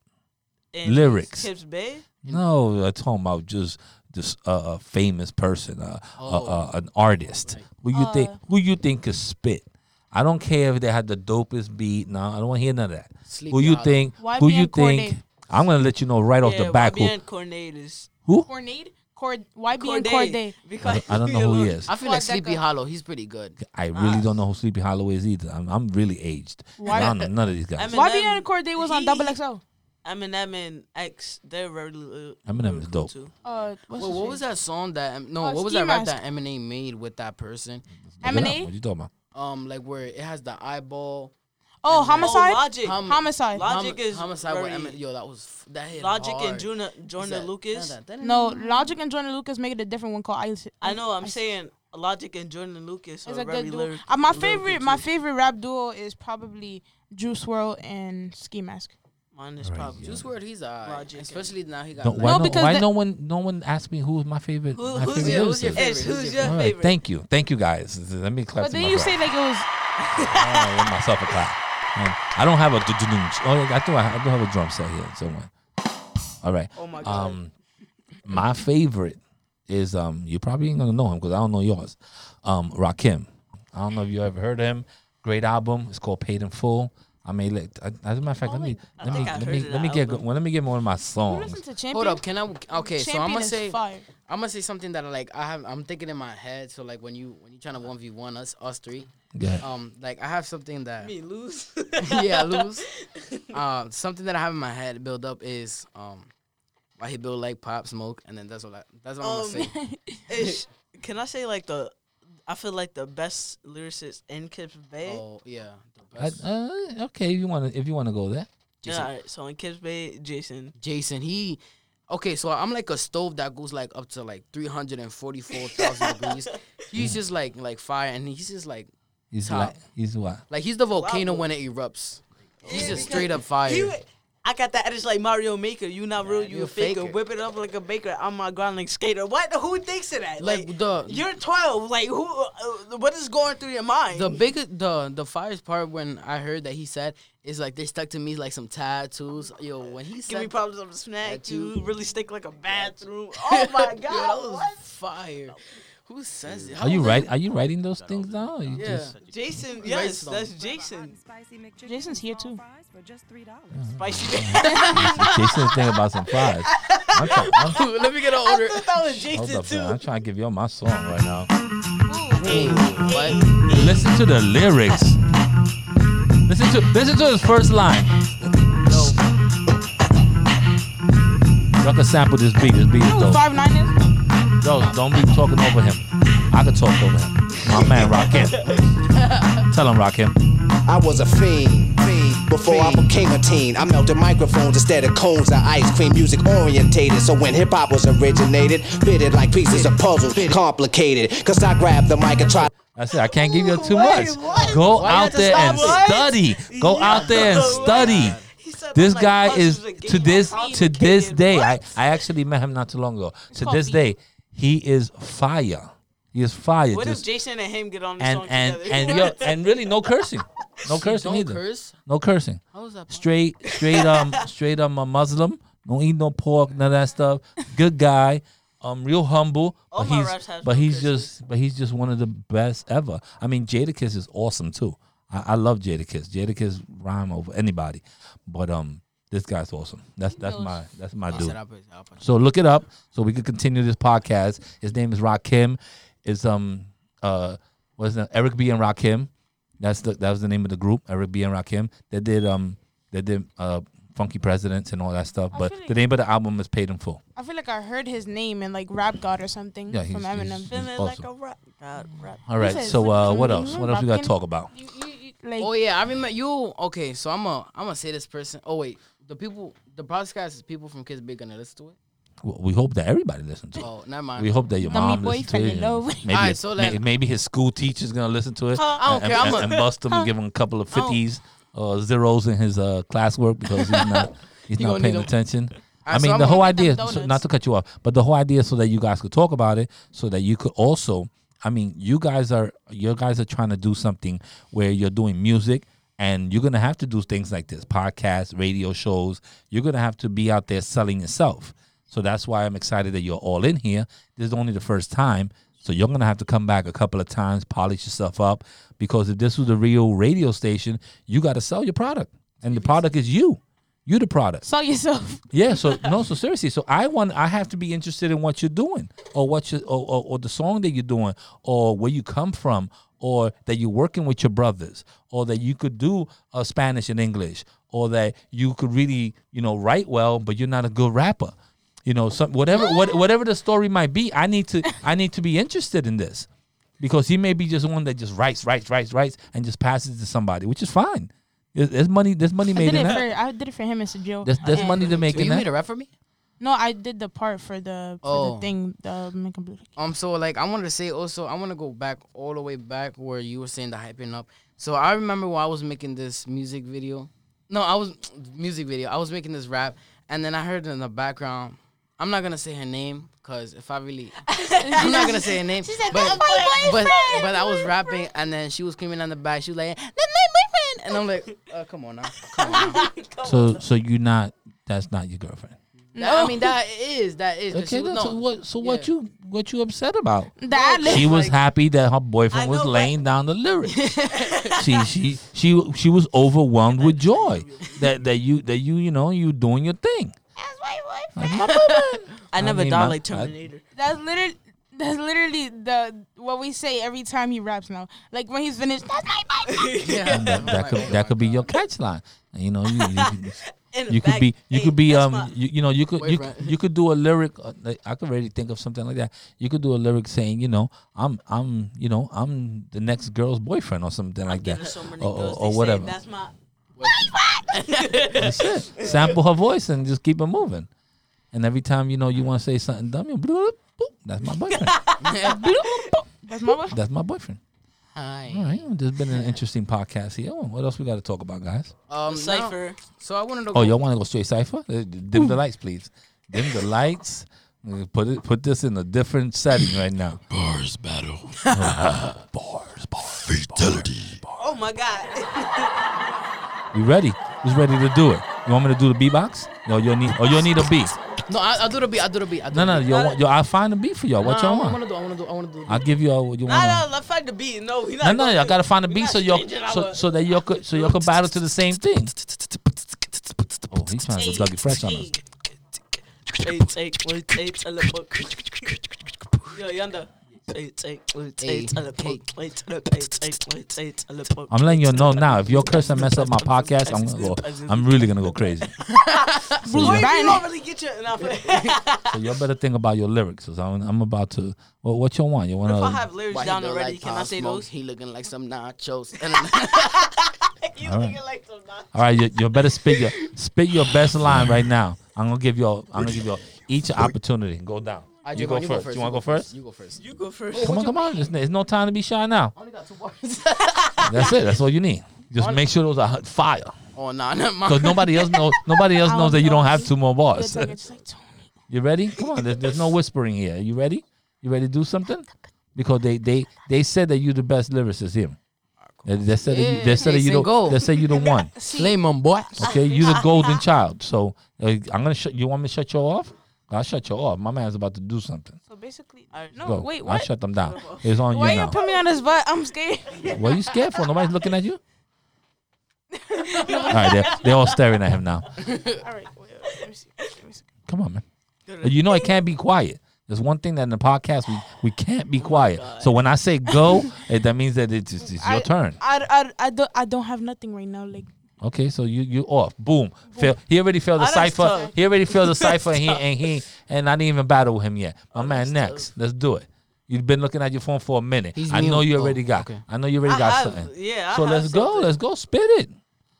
[SPEAKER 3] In
[SPEAKER 1] lyrics.
[SPEAKER 3] Kips Bay.
[SPEAKER 1] No, I'm talking about just just uh, a famous person, uh,
[SPEAKER 2] Oh.
[SPEAKER 1] uh, uh, an artist.
[SPEAKER 2] Like,
[SPEAKER 1] Who you think?
[SPEAKER 4] Uh,
[SPEAKER 1] Who you think could spit? I don't care if they had the dopest beat. No, I don't want to hear none of that.
[SPEAKER 2] Sleepy
[SPEAKER 1] Who you think?
[SPEAKER 4] YBN
[SPEAKER 1] Who you
[SPEAKER 4] Cordae.
[SPEAKER 1] think? I'm gonna let you know right off the back. Who?
[SPEAKER 3] YBN Cornade is
[SPEAKER 1] Who?
[SPEAKER 4] Cornade? Cord YBN
[SPEAKER 3] Cordae.
[SPEAKER 4] Cordae.
[SPEAKER 1] I
[SPEAKER 3] Because
[SPEAKER 1] don't, I don't know who he is.
[SPEAKER 2] I feel like Sleepy Hallow. He's pretty good.
[SPEAKER 1] I really don't know who Sleepy Hallow is either. I'm, I'm really aged.
[SPEAKER 4] Why-
[SPEAKER 1] I don't know none of these guys.
[SPEAKER 3] Eminem-
[SPEAKER 4] YBN Cordae was on Double XL.
[SPEAKER 3] Eminem and X, they're really. uh,
[SPEAKER 1] Eminem
[SPEAKER 3] really
[SPEAKER 1] is
[SPEAKER 3] cool
[SPEAKER 1] dope.
[SPEAKER 3] Too.
[SPEAKER 4] Uh, what's
[SPEAKER 2] Well, what
[SPEAKER 4] name?
[SPEAKER 2] was that song that em- no?
[SPEAKER 4] Uh,
[SPEAKER 2] what was
[SPEAKER 4] Ski
[SPEAKER 2] that rap
[SPEAKER 4] Mask.
[SPEAKER 2] that Eminem made with that person?
[SPEAKER 1] Look it up.
[SPEAKER 4] Eminem?
[SPEAKER 1] What you talking about?
[SPEAKER 2] Um, like where it has the eyeball.
[SPEAKER 4] Oh,
[SPEAKER 2] and
[SPEAKER 4] homicide.
[SPEAKER 3] Oh, Logic.
[SPEAKER 2] Hom-
[SPEAKER 4] homicide.
[SPEAKER 3] Logic is
[SPEAKER 2] homicide with
[SPEAKER 3] very-
[SPEAKER 2] Eminem. Yo, that was f- that hit
[SPEAKER 3] Logic
[SPEAKER 2] hard.
[SPEAKER 3] and Joyner, Joyner
[SPEAKER 2] He said,
[SPEAKER 3] Lucas.
[SPEAKER 2] "Dun, dun, dun,
[SPEAKER 4] No,
[SPEAKER 2] dun, dun."
[SPEAKER 4] Logic and Joyner Lucas make it a different one called Ice.
[SPEAKER 3] I know. I'm
[SPEAKER 4] Ice-
[SPEAKER 3] saying Logic and Joyner Lucas
[SPEAKER 4] It's
[SPEAKER 3] are
[SPEAKER 4] a
[SPEAKER 3] very
[SPEAKER 4] good duo.
[SPEAKER 3] lyric-
[SPEAKER 4] Uh, my favorite, my favorite rap duo is probably Juice WRLD and Ski Mask.
[SPEAKER 3] Mine is
[SPEAKER 1] Right,
[SPEAKER 3] probably.
[SPEAKER 1] yeah.
[SPEAKER 2] Juice WRLD, he's alright.
[SPEAKER 3] Logic and-
[SPEAKER 2] Especially now he got.
[SPEAKER 1] No,
[SPEAKER 2] like-
[SPEAKER 1] why
[SPEAKER 4] No,
[SPEAKER 1] no,
[SPEAKER 4] because
[SPEAKER 1] why
[SPEAKER 4] the-
[SPEAKER 1] no one no one asked me who was my favorite?
[SPEAKER 3] Who,
[SPEAKER 1] my
[SPEAKER 3] who's,
[SPEAKER 1] favorite
[SPEAKER 3] your,
[SPEAKER 2] who's your favorite?
[SPEAKER 3] Ish,
[SPEAKER 2] Who's
[SPEAKER 3] who's
[SPEAKER 2] your
[SPEAKER 3] your
[SPEAKER 1] All right,
[SPEAKER 3] favorite?
[SPEAKER 1] thank you, thank you guys. Let me clap.
[SPEAKER 4] But
[SPEAKER 1] to
[SPEAKER 4] then you
[SPEAKER 1] myself.
[SPEAKER 4] say like it was.
[SPEAKER 1] I give myself a clap. Um, I don't have a oh, yeah, I do. I do have a drum set here somewhere. All right.
[SPEAKER 3] Oh my god.
[SPEAKER 1] Um, my favorite is um. You probably ain't gonna know him because I don't know yours. Um, Rakim. I don't know if you ever heard of him. Great album. It's called Paid in Full. I mean, like, as a matter of fact, let me
[SPEAKER 3] I
[SPEAKER 1] let me
[SPEAKER 3] think I
[SPEAKER 1] let me let me get
[SPEAKER 3] album.
[SPEAKER 1] well, let me get one of my
[SPEAKER 4] You
[SPEAKER 1] songs.
[SPEAKER 4] listen to Champion.
[SPEAKER 2] Hold up, can I? Okay, so I'm gonna say
[SPEAKER 4] fire.
[SPEAKER 2] I'm gonna say something that I like. I have I'm thinking in my head. So like when you when you trying to one v one us us three,
[SPEAKER 1] Yeah.
[SPEAKER 2] um, like I have something that
[SPEAKER 3] Me lose. [LAUGHS]
[SPEAKER 2] yeah lose. Um, [LAUGHS] something that I have in my head build up is um, why he built like pop smoke, and then that's what I that's what I'm
[SPEAKER 3] Um,
[SPEAKER 2] gonna say. [LAUGHS]
[SPEAKER 3] Ish, can I say like the? I feel like the best lyricist in Kips Bay.
[SPEAKER 2] Oh yeah, the
[SPEAKER 1] I, uh, okay, if you want to if you want to go there.
[SPEAKER 3] yeah, alright, so in Kips Bay, Jason.
[SPEAKER 2] Jason, he okay. So I'm like a stove that goes like up to like 344,000 [LAUGHS] degrees. He's just like like fire, and he's just like
[SPEAKER 1] He's
[SPEAKER 2] Top.
[SPEAKER 1] like he's what?
[SPEAKER 2] like he's the volcano
[SPEAKER 3] Lava.
[SPEAKER 2] when it erupts. He's
[SPEAKER 3] Yeah,
[SPEAKER 2] just straight up fire.
[SPEAKER 3] He, I got that edge like Mario Maker. You not real, you
[SPEAKER 2] you
[SPEAKER 3] a
[SPEAKER 2] a
[SPEAKER 3] faker.
[SPEAKER 2] faker.
[SPEAKER 3] Whip it up like a baker. I'm my ground like skater. What? Who thinks of that?
[SPEAKER 2] like
[SPEAKER 3] Like,
[SPEAKER 2] the
[SPEAKER 3] you're 12. Like who? Uh, what is going through your mind?
[SPEAKER 2] the biggest the the firest part when I heard that he said is like they stuck to me like some tattoos. Yo, when he
[SPEAKER 3] Give
[SPEAKER 2] said
[SPEAKER 3] me problems on the snack
[SPEAKER 2] That
[SPEAKER 3] too.
[SPEAKER 2] too.
[SPEAKER 3] Really stick like a bathroom. Oh my god. [LAUGHS]
[SPEAKER 2] Yo, that was
[SPEAKER 3] what?
[SPEAKER 2] fire. Who says it?
[SPEAKER 1] Are you
[SPEAKER 2] How-
[SPEAKER 1] right? Are you writing those things down?
[SPEAKER 2] Yeah.
[SPEAKER 1] just
[SPEAKER 3] Jason, yes, that's Jason.
[SPEAKER 4] Jason's here too. Mm-hmm.
[SPEAKER 3] Spicy. Mm-hmm. [LAUGHS]
[SPEAKER 1] Jason's thinking about some fries. I'm try- I'm- [LAUGHS]
[SPEAKER 2] Let me get an
[SPEAKER 3] I
[SPEAKER 2] order.
[SPEAKER 3] thought that was
[SPEAKER 1] hold
[SPEAKER 3] Jason
[SPEAKER 1] up, man. I'm trying to give you all my song right now.
[SPEAKER 2] Hey, what?
[SPEAKER 1] Listen to the lyrics. Listen to listen to his first line.
[SPEAKER 2] Yo,
[SPEAKER 1] Y'all can sample this beat. This beat is
[SPEAKER 4] You know who
[SPEAKER 1] dope.
[SPEAKER 4] five nine is?
[SPEAKER 1] Yo, don't be talking over him. I can talk over him. My man, Rakim. [LAUGHS] Tell him, Rakim.
[SPEAKER 5] I was a fiend. Before I became a teen, I melted microphones instead of cones of ice cream. Music orientated, so when hip hop was originated, fitted like pieces of puzzles, complicated. Cause I grabbed the mic and tried.
[SPEAKER 1] That's it. I can't give you too much.
[SPEAKER 3] what?
[SPEAKER 1] Go
[SPEAKER 2] Why
[SPEAKER 1] out there and
[SPEAKER 3] it?
[SPEAKER 1] study. Go out there and study. This
[SPEAKER 3] like
[SPEAKER 1] guy is to this to this day. I,
[SPEAKER 3] What?
[SPEAKER 1] I actually met him not too long ago. To this day, he is fire. He is fire.
[SPEAKER 3] What if Jason and him get on the
[SPEAKER 1] and
[SPEAKER 3] song
[SPEAKER 1] and
[SPEAKER 3] together?
[SPEAKER 1] and [LAUGHS] yo, and really no cursing, [LAUGHS] no cursing
[SPEAKER 2] don't
[SPEAKER 1] either.
[SPEAKER 2] curse.
[SPEAKER 1] No cursing.
[SPEAKER 2] How is that? possible?
[SPEAKER 1] Straight straight um [LAUGHS] straight um a Muslim. Don't eat no pork, none of that stuff. Good guy. Um, real humble,
[SPEAKER 3] All
[SPEAKER 1] but he's but
[SPEAKER 3] no
[SPEAKER 1] he's
[SPEAKER 3] curses.
[SPEAKER 1] just but he's just one of the best ever. I mean, Jada Jadakiss is awesome too. I, I love Jadakiss. Jadakiss rhyme over anybody, but um, this guy's awesome. That's that's my that's my dude.
[SPEAKER 2] said I'll put it- I'll put it.
[SPEAKER 1] So look it up so we can continue this podcast. His name is Rakim. Is um uh what's that? Eric B and Rakim. That's the that was the name of the group. Eric B and Rakim. They did um they did uh Funky Presidents and all that stuff.
[SPEAKER 4] I
[SPEAKER 1] But
[SPEAKER 4] like-
[SPEAKER 1] the name of the album is Paid in Full.
[SPEAKER 4] I feel like I heard his name in like Rap God or something
[SPEAKER 1] Yeah,
[SPEAKER 4] from
[SPEAKER 1] he's-
[SPEAKER 4] Eminem.
[SPEAKER 1] he's-
[SPEAKER 3] Feeling like
[SPEAKER 1] awesome.
[SPEAKER 3] a rap. God, rap.
[SPEAKER 1] All right. So uh what else? What else we got to talk about?
[SPEAKER 4] You, you, you, like,
[SPEAKER 2] Oh yeah, I remember you. Okay, so I'm a I'm gonna say this person. Oh wait, the people, the podcast is people from Kids Big gonna listen to it.
[SPEAKER 1] W- We hope that everybody listens to it.
[SPEAKER 2] Oh, never mind.
[SPEAKER 1] We hope that your
[SPEAKER 4] Dummy
[SPEAKER 1] mom
[SPEAKER 4] boy
[SPEAKER 1] listens to
[SPEAKER 4] fell
[SPEAKER 1] it.
[SPEAKER 4] in love.
[SPEAKER 1] Maybe,
[SPEAKER 2] Alright, so
[SPEAKER 1] may-
[SPEAKER 2] then-
[SPEAKER 1] maybe his school teacher's gonna listen to it.
[SPEAKER 2] I don't
[SPEAKER 1] and,
[SPEAKER 2] care. I'm
[SPEAKER 1] and,
[SPEAKER 2] a-
[SPEAKER 1] and bust him and give him a couple of fifties or zeros in his uh, classwork because he's not [LAUGHS] he's
[SPEAKER 2] He
[SPEAKER 1] not
[SPEAKER 2] gonna
[SPEAKER 1] paying
[SPEAKER 2] need 'em.
[SPEAKER 1] attention. I
[SPEAKER 2] Alright, so
[SPEAKER 1] mean,
[SPEAKER 2] I'm
[SPEAKER 1] the
[SPEAKER 2] gonna
[SPEAKER 1] whole
[SPEAKER 4] get them
[SPEAKER 1] idea, so,
[SPEAKER 4] donuts.
[SPEAKER 1] not to cut you off, but the whole idea so that you guys could talk about it, so that you could also, I mean, you guys are, you guys are trying to do something where you're doing music and you're going to have to do things like this podcasts, radio shows. You're going to have to be out there selling yourself. So that's why I'm excited that you're all in here. This is only the first time. So you're going to have to come back a couple of times, polish yourself up, because if this was a real radio station, you got to sell your product. And the product is you. You the product.
[SPEAKER 4] sell yourself. [LAUGHS]
[SPEAKER 1] Yeah, so no, so seriously, so I want I have to be interested in what you're doing, or what you or, or, or the song that you're doing, or where you come from, or that you're working with your brothers, or that you could do uh, Spanish and English, or that you could really, you know, write well, but you're not a good rapper. You know, some whatever what, [LAUGHS] whatever the story might be, I need to I need to be interested in this because he may be just one that just writes, writes, writes, writes, and just passes it to somebody, which is fine. There's, there's money. There's money
[SPEAKER 4] I
[SPEAKER 1] made
[SPEAKER 4] did
[SPEAKER 1] in
[SPEAKER 4] it
[SPEAKER 1] that.
[SPEAKER 4] for I did it for him and Joe.
[SPEAKER 1] There's, there's money to make
[SPEAKER 2] So
[SPEAKER 1] in
[SPEAKER 2] you made
[SPEAKER 1] that.
[SPEAKER 2] a rap for me?
[SPEAKER 4] No, I did the part for the for
[SPEAKER 2] Oh.
[SPEAKER 4] the thing. The
[SPEAKER 2] Um, so like I wanted to say also, I want to go back all the way back where you were saying the hyping up. So I remember when I was making this music video. No, I was [TSK] music video. I was making this rap, and then I heard in the background. I'm not gonna say her name because if I really, [LAUGHS] I'm not gonna say her name.
[SPEAKER 4] She said,
[SPEAKER 2] but,
[SPEAKER 4] "That's my
[SPEAKER 2] but
[SPEAKER 4] boyfriend."
[SPEAKER 2] but I was rapping, and then she was screaming on the back. She was like, "That's my boyfriend," and I'm like, [LAUGHS] uh, "Come on now, [LAUGHS] come on." Now.
[SPEAKER 1] So so you not that's not your girlfriend.
[SPEAKER 2] That- I mean, that is that is. 'cause she
[SPEAKER 1] Okay,
[SPEAKER 2] was-
[SPEAKER 1] that's
[SPEAKER 2] no,
[SPEAKER 1] what. So what you what you upset about?
[SPEAKER 4] That
[SPEAKER 1] She was
[SPEAKER 3] Like-
[SPEAKER 1] happy that her boyfriend
[SPEAKER 3] I
[SPEAKER 1] was
[SPEAKER 3] know, but-
[SPEAKER 1] laying down the lyrics. she she she she was overwhelmed with joy that that you that you you know you doing your thing. Like, my boyfriend.
[SPEAKER 3] I never
[SPEAKER 1] mean,
[SPEAKER 3] died
[SPEAKER 1] my-
[SPEAKER 3] like
[SPEAKER 1] I-
[SPEAKER 3] Terminator.
[SPEAKER 4] That's literally that's literally the what we say every time he raps now. Like when he's finished, that's my boyfriend. [LAUGHS]
[SPEAKER 2] Yeah, [LAUGHS]
[SPEAKER 1] that, that could that could be your catchline. You know, you you, could- [LAUGHS] you could be you
[SPEAKER 3] hey,
[SPEAKER 1] could be um you, you know you could you, you could do a lyric. uh, I could already think of something like that. You could do a lyric saying, you know, I'm I'm you know I'm the next girl's boyfriend or something like that,
[SPEAKER 3] so
[SPEAKER 1] or,
[SPEAKER 3] girls,
[SPEAKER 1] or, or
[SPEAKER 3] they say,
[SPEAKER 1] whatever.
[SPEAKER 3] That's my.
[SPEAKER 1] That's it. Sample her voice and just keep it moving. And every time you know you want to say something dumb, you bloop, boop, that's my boyfriend. [LAUGHS]
[SPEAKER 4] That's my boyfriend.
[SPEAKER 1] that's my boyfriend.
[SPEAKER 2] Hi.
[SPEAKER 1] All right, well, this has been an interesting podcast here. What else we got to talk about, guys?
[SPEAKER 2] Um, now-
[SPEAKER 3] Cipher.
[SPEAKER 2] So I wanted to.
[SPEAKER 1] Oh, y'all want to go straight cipher? Uh, Dim the lights, please. Dim the lights. Uh, Put it. Put this in a different setting right now.
[SPEAKER 6] Bars battle. [LAUGHS]
[SPEAKER 1] Bars, bars,
[SPEAKER 6] Fatality.
[SPEAKER 3] Oh my god. [LAUGHS]
[SPEAKER 1] You ready? Who's ready to do it? You want me to do the beatbox? No, you need. Oh, you need a beat.
[SPEAKER 2] No, I, I'll do the beat. I'll do the beat. I'll do
[SPEAKER 1] No,
[SPEAKER 2] the
[SPEAKER 1] no,
[SPEAKER 2] beat.
[SPEAKER 1] yo, yo, I'll find a beat for y'all. What
[SPEAKER 2] Nah,
[SPEAKER 1] y'all
[SPEAKER 2] I
[SPEAKER 1] want?
[SPEAKER 2] wanna do. I want to do. I want to do.
[SPEAKER 1] I'll give you. A, you
[SPEAKER 3] Nah,
[SPEAKER 1] want?
[SPEAKER 3] nah, let's fight the beat. No, we
[SPEAKER 1] No,
[SPEAKER 3] not.
[SPEAKER 1] no,
[SPEAKER 3] gonna-
[SPEAKER 1] y'all gotta find a beat so y'all so, so that y'all could so y'all could battle to the same thing. Oh, he's trying to go Dougie Fresh on us.
[SPEAKER 3] Take, take, wait, take.
[SPEAKER 1] I'm letting you know now. If your curse and mess up my podcast, I'm gonna go. I'm really gonna go crazy. [LAUGHS] So,
[SPEAKER 3] Boy,
[SPEAKER 1] y'all,
[SPEAKER 3] you
[SPEAKER 4] Bang.
[SPEAKER 3] don't really get your. Nah, but-
[SPEAKER 1] so y'all better think about your lyrics. Cause I'm, I'm about to. Well, what you want? You
[SPEAKER 3] What if I
[SPEAKER 1] wanna?
[SPEAKER 3] have lyrics
[SPEAKER 2] Why
[SPEAKER 3] down already?
[SPEAKER 2] like
[SPEAKER 3] Can I say
[SPEAKER 2] Smoke?
[SPEAKER 3] those?
[SPEAKER 2] He looking like some nachos. [LAUGHS] [LAUGHS]
[SPEAKER 3] You
[SPEAKER 1] All right.
[SPEAKER 3] like.
[SPEAKER 1] All right, you, you better spit your spit your best line right now. I'm gonna give you. all I'm gonna give you all each opportunity. Go down.
[SPEAKER 2] Alright,
[SPEAKER 1] You
[SPEAKER 2] Javon,
[SPEAKER 1] go first. You wanna go first?
[SPEAKER 2] You go first.
[SPEAKER 3] You go first.
[SPEAKER 1] Come on, come on. There's, there's no time to be shy now.
[SPEAKER 2] I only got two bars. [LAUGHS]
[SPEAKER 1] That's it. That's all you need. Just make sure those are fire.
[SPEAKER 2] oh nah, not mine.
[SPEAKER 1] Because nobody else knows. Nobody else [LAUGHS] knows that you don't have two more
[SPEAKER 4] It's
[SPEAKER 1] bars.
[SPEAKER 4] like it's like Tony.
[SPEAKER 1] You ready? Come on. There's, there's no whispering here. You ready? You ready to do something? Because they they they said that you're the best lyricist here. They, they said that you, they said that you don't.
[SPEAKER 2] gold.
[SPEAKER 1] They said you the [LAUGHS] one.
[SPEAKER 2] Flame on boy.
[SPEAKER 1] Okay, you're the golden child. So uh, I'm gonna shut. You want me to shut you off? I'll shut you off. My man's about to do something.
[SPEAKER 4] So basically,
[SPEAKER 3] Alright,
[SPEAKER 4] no,
[SPEAKER 1] Go.
[SPEAKER 4] wait,
[SPEAKER 1] I'll shut them down. It's on
[SPEAKER 4] Why
[SPEAKER 1] you
[SPEAKER 4] you put me on the butt? I'm scared. [LAUGHS]
[SPEAKER 1] What are you scared for? Nobody's looking at you. [LAUGHS] all right, they're, they're all staring at him now.
[SPEAKER 4] All right, wait, wait, let me see. Let me see.
[SPEAKER 1] Come on, man. You know I can't be quiet. There's one thing that in the podcast we, we can't be quiet. So when I say go, eh, that means that it's, it's, it's your
[SPEAKER 4] I-
[SPEAKER 1] turn.
[SPEAKER 4] I, I, I don't I don't have nothing right now. Like
[SPEAKER 1] Okay, so you you off. Boom. Fail. He already failed the
[SPEAKER 3] that's
[SPEAKER 1] cipher. He already failed the cipher, and he [LAUGHS] and he and I didn't even battle with him yet. My man, next. Let's do it. You've been looking at your phone for a minute.
[SPEAKER 2] He's
[SPEAKER 1] I know
[SPEAKER 2] mute.
[SPEAKER 1] you
[SPEAKER 2] Oh,
[SPEAKER 1] already got.
[SPEAKER 2] okay.
[SPEAKER 1] I know you already
[SPEAKER 3] I
[SPEAKER 1] got
[SPEAKER 3] have-
[SPEAKER 1] something.
[SPEAKER 3] yeah,
[SPEAKER 1] So
[SPEAKER 3] have
[SPEAKER 1] let's go.
[SPEAKER 3] something.
[SPEAKER 1] Let's go. Spit it.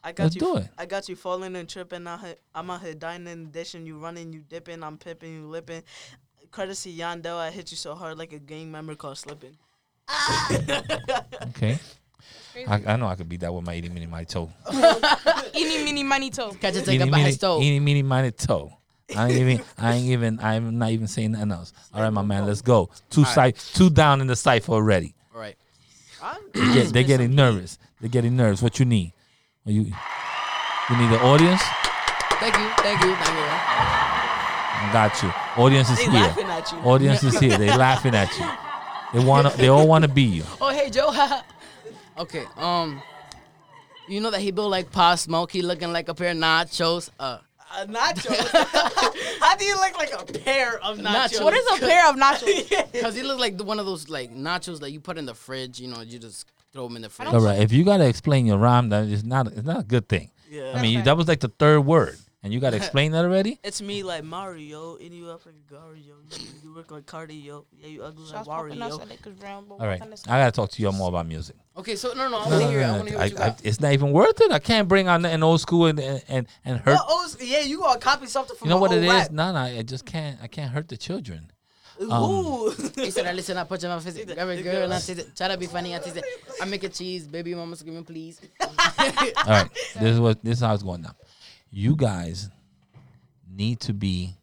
[SPEAKER 3] I got
[SPEAKER 1] Let's
[SPEAKER 3] you.
[SPEAKER 1] do it.
[SPEAKER 3] I got you falling and tripping. I hit, I'm out here dining, dishing. You running, you dipping. I'm pipping, you lipping. Courtesy Yandel, I hit you so hard like a gang member called slipping.
[SPEAKER 1] Okay. [LAUGHS] I, I know I could beat that with my eeny meeny miny toe.
[SPEAKER 4] eeny meeny miny toe.
[SPEAKER 2] Catch a
[SPEAKER 1] Eeny
[SPEAKER 2] take by his toe.
[SPEAKER 1] eeny meeny miny toe. I ain't even. I ain't even. I'm not even saying nothing else. All right, my man. Let's go. Two
[SPEAKER 2] All right.
[SPEAKER 1] cy- Two down in the cipher already.
[SPEAKER 2] All right.
[SPEAKER 3] I'm-
[SPEAKER 1] They get, they're getting nervous. They're getting nervous. What you need? Are you you need the audience?
[SPEAKER 2] Thank you. Thank you. Thank you.
[SPEAKER 1] I got you. Audience is
[SPEAKER 3] They
[SPEAKER 1] here.
[SPEAKER 3] laughing at you.
[SPEAKER 1] Audience is here. They laughing at you. They wanna. They all wanna be you.
[SPEAKER 2] Oh hey Joe. [LAUGHS] okay. Um. You know that he built like Pop Smoke. He looking like a pair of nachos. Uh.
[SPEAKER 3] uh, nachos. [LAUGHS] How do you look like a pair of nachos?
[SPEAKER 2] Nachos.
[SPEAKER 4] What is a pair of nachos? [LAUGHS]
[SPEAKER 2] Because he look like one of those like nachos that you put in the fridge. You know, you just throw them in the fridge.
[SPEAKER 1] All right. If you gotta explain your rhyme, that is not it's not a good thing.
[SPEAKER 3] Yeah.
[SPEAKER 1] I mean, that was like the third word, and you gotta [LAUGHS] explain that already.
[SPEAKER 3] It's me like Mario, and you up like Gario. You, you look like Cardio. Yeah, you ugly like Wario.
[SPEAKER 4] outside like a round, but
[SPEAKER 1] All right.
[SPEAKER 4] what kind of
[SPEAKER 1] I gotta talk to you more about music.
[SPEAKER 2] Okay, so no, no, I
[SPEAKER 1] No,
[SPEAKER 2] want to
[SPEAKER 1] no,
[SPEAKER 2] hear. it. I want to hear
[SPEAKER 1] I-
[SPEAKER 2] what you
[SPEAKER 1] I-
[SPEAKER 2] got.
[SPEAKER 1] it's not even worth it. I can't bring on an old school and and and hurt.
[SPEAKER 3] Yeah, you gonna copy something from
[SPEAKER 1] You know what it
[SPEAKER 3] old
[SPEAKER 1] is? No, no, I just can't. I can't hurt the children. Um,
[SPEAKER 2] He said, "I listen, I put you in my face. [LAUGHS]
[SPEAKER 3] the-
[SPEAKER 2] Grab a girl, and I
[SPEAKER 3] girls.
[SPEAKER 2] taste it. Try to be funny, I taste it. I make a cheese, baby mama screaming, please. [LAUGHS]
[SPEAKER 1] All right, this is what this is how it's going now. You guys need to be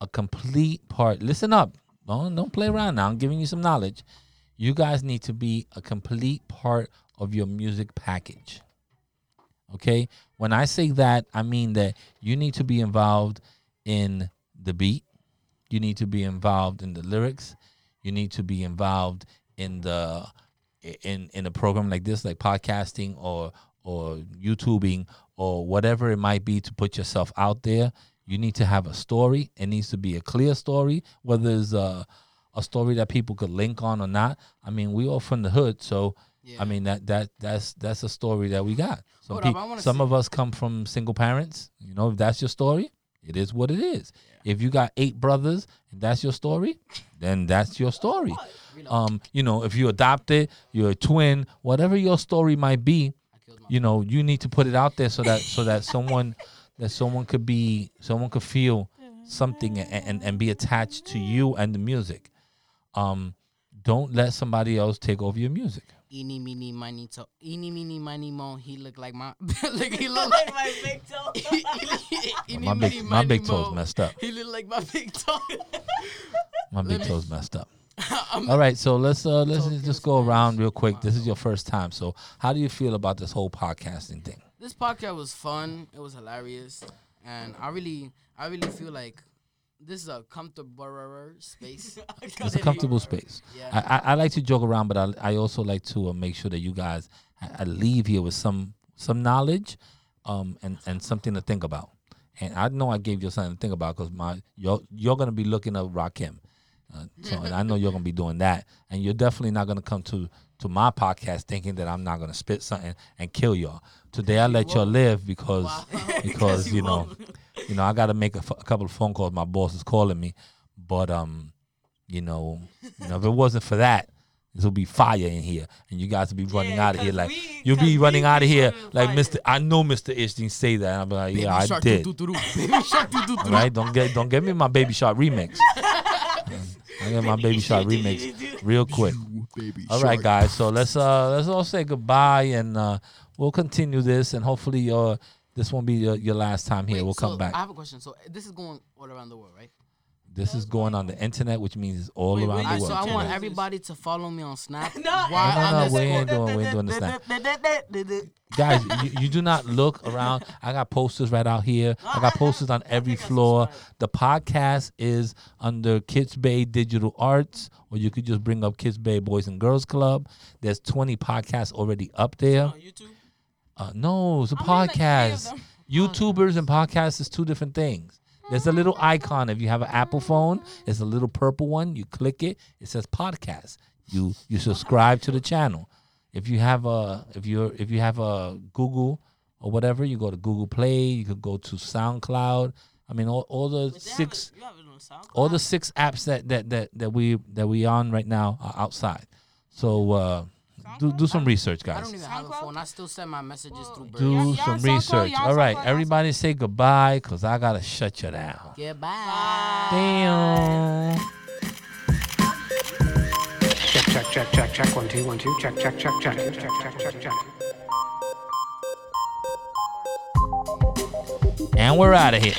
[SPEAKER 1] a complete part. Listen up. Don't don't play around now. I'm giving you some knowledge. You guys need to be a complete part of your music package. Okay? When I say that, I mean that you need to be involved in the beat. You need to be involved in the lyrics. You need to be involved in the in in a program like this, like podcasting or or YouTubing or whatever it might be to put yourself out there. You need to have a story. It needs to be a clear story, whether it's a a story that people could link on or not. I mean, we all from the hood, so
[SPEAKER 2] Yeah.
[SPEAKER 1] I mean that that that's that's a story that we got. Some
[SPEAKER 2] Hold up,
[SPEAKER 1] peop-
[SPEAKER 2] I wanna
[SPEAKER 1] some of us come from single parents. You know, if that's your story, it is what it is. If you got eight brothers and that's your story, then that's your story. Um, you know, if you adopted, you're a twin, whatever your story might be, you know, you need to put it out there so that so that someone that someone could be someone could feel something and, and, and be attached to you and the music. Um, don't let somebody else take over your music.
[SPEAKER 2] Eeny, meeny, miny, to. Eeny, meeny, miny, mo. He look like my. [LAUGHS] look, he look
[SPEAKER 3] like
[SPEAKER 2] like
[SPEAKER 3] my big toe. [LAUGHS] [LAUGHS]
[SPEAKER 2] Eeny,
[SPEAKER 1] my
[SPEAKER 2] meeny,
[SPEAKER 1] big my big toes messed up.
[SPEAKER 2] He look like my big toe.
[SPEAKER 1] My big toes messed up. [LAUGHS] All right, so let's uh let's just go around real quick. This is your first time, so how do you feel about this whole podcasting thing?
[SPEAKER 2] this podcast was fun. It was hilarious, and I really, I really feel like this is a comfortable space. [LAUGHS]
[SPEAKER 1] It's a comfortable space.
[SPEAKER 2] Yeah.
[SPEAKER 1] I, I, I like to joke around, but I, I also like to uh, make sure that you guys I, I leave here with some some knowledge, um, and and something to think about. And I know I gave you something to think about because my you're you're gonna be looking up Rakim, uh, so and I know you're gonna be doing that, and you're definitely not gonna come to to my podcast thinking that I'm not gonna spit something and kill y'all. Today I let y'all live because [LAUGHS] because you know you know I got to make a, f- a couple of phone calls. My boss is calling me, but um, you know, you know if it wasn't for that, this will be fire in here, and you guys will be running
[SPEAKER 3] Yeah,
[SPEAKER 1] out of here like
[SPEAKER 3] we-
[SPEAKER 1] you'll be running out of here like. Mister. I know Mister Ish didn't say that. And I'm like, yeah, I
[SPEAKER 2] shark,
[SPEAKER 1] did.
[SPEAKER 2] Baby doo, doo.
[SPEAKER 1] All right, don't get don't get me my Baby Shark remix. [LAUGHS] I get my Baby Shark remix real quick. All right, guys. So let's uh let's all say goodbye, and uh we'll continue this, and hopefully uh this won't be your, your last time here.
[SPEAKER 2] Wait,
[SPEAKER 1] we'll come
[SPEAKER 2] so
[SPEAKER 1] back.
[SPEAKER 2] I have a question. So this is going all around the world, right?
[SPEAKER 1] This is going on the internet, which means it's all
[SPEAKER 3] Wait,
[SPEAKER 1] around
[SPEAKER 3] wait,
[SPEAKER 1] the world.
[SPEAKER 2] so I want
[SPEAKER 3] is
[SPEAKER 2] everybody to follow me on [LAUGHS] Snap.
[SPEAKER 3] No,
[SPEAKER 2] Why
[SPEAKER 1] no, no,
[SPEAKER 2] on
[SPEAKER 1] we
[SPEAKER 2] this-
[SPEAKER 1] ain't doing we ain't doing this now. [LAUGHS] Guys, you, you do not look around. I got posters right out here. I got posters on every floor. The podcast is under Kips Bay Digital Arts, or you could just bring up Kips Bay Boys and Girls Club. There's 20 podcasts already up there.
[SPEAKER 3] On YouTube.
[SPEAKER 1] Uh, no, it's a
[SPEAKER 4] I'm in, like, three of
[SPEAKER 1] podcast. YouTubers and podcasts is two different things. There's a little icon. If you have an Apple phone, it's a little purple one. You click it. It says podcast. You you subscribe to the channel. If you have a if you if you have a Google or whatever, you go to Google Play. You could go to SoundCloud. I mean, all, all the
[SPEAKER 3] But they have
[SPEAKER 1] six
[SPEAKER 3] it- You have it on SoundCloud.
[SPEAKER 1] all the six apps that that that that we that we on right now are outside. So uh, do do some research, guys.
[SPEAKER 2] I don't even have a
[SPEAKER 4] SoundCloud?
[SPEAKER 2] phone. I still send my messages through Bird.
[SPEAKER 1] Do
[SPEAKER 4] Y'all- y'all
[SPEAKER 1] some
[SPEAKER 4] on SoundCloud?
[SPEAKER 1] research.
[SPEAKER 4] Y'all
[SPEAKER 1] All right,
[SPEAKER 4] SoundCloud? Y'all
[SPEAKER 1] everybody say goodbye because I gotta shut you down.
[SPEAKER 2] Goodbye.
[SPEAKER 1] Damn.
[SPEAKER 6] Check, check, check, check, check. One, two, one, two. Check, check, check, check, check, check, check, check.
[SPEAKER 1] And we're out of here.